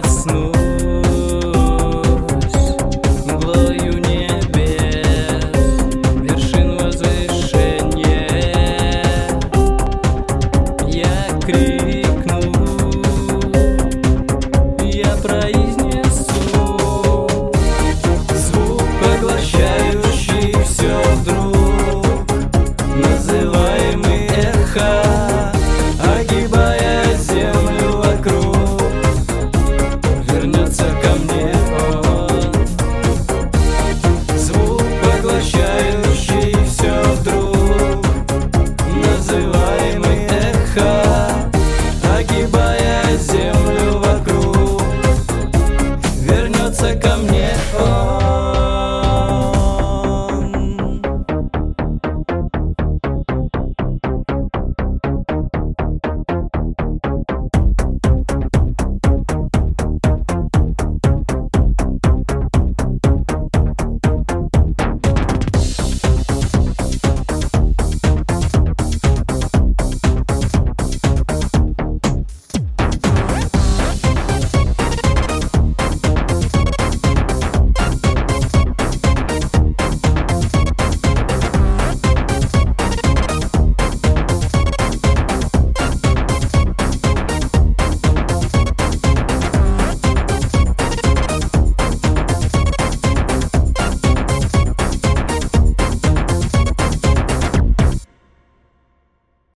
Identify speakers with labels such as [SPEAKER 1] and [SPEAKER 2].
[SPEAKER 1] Smooth.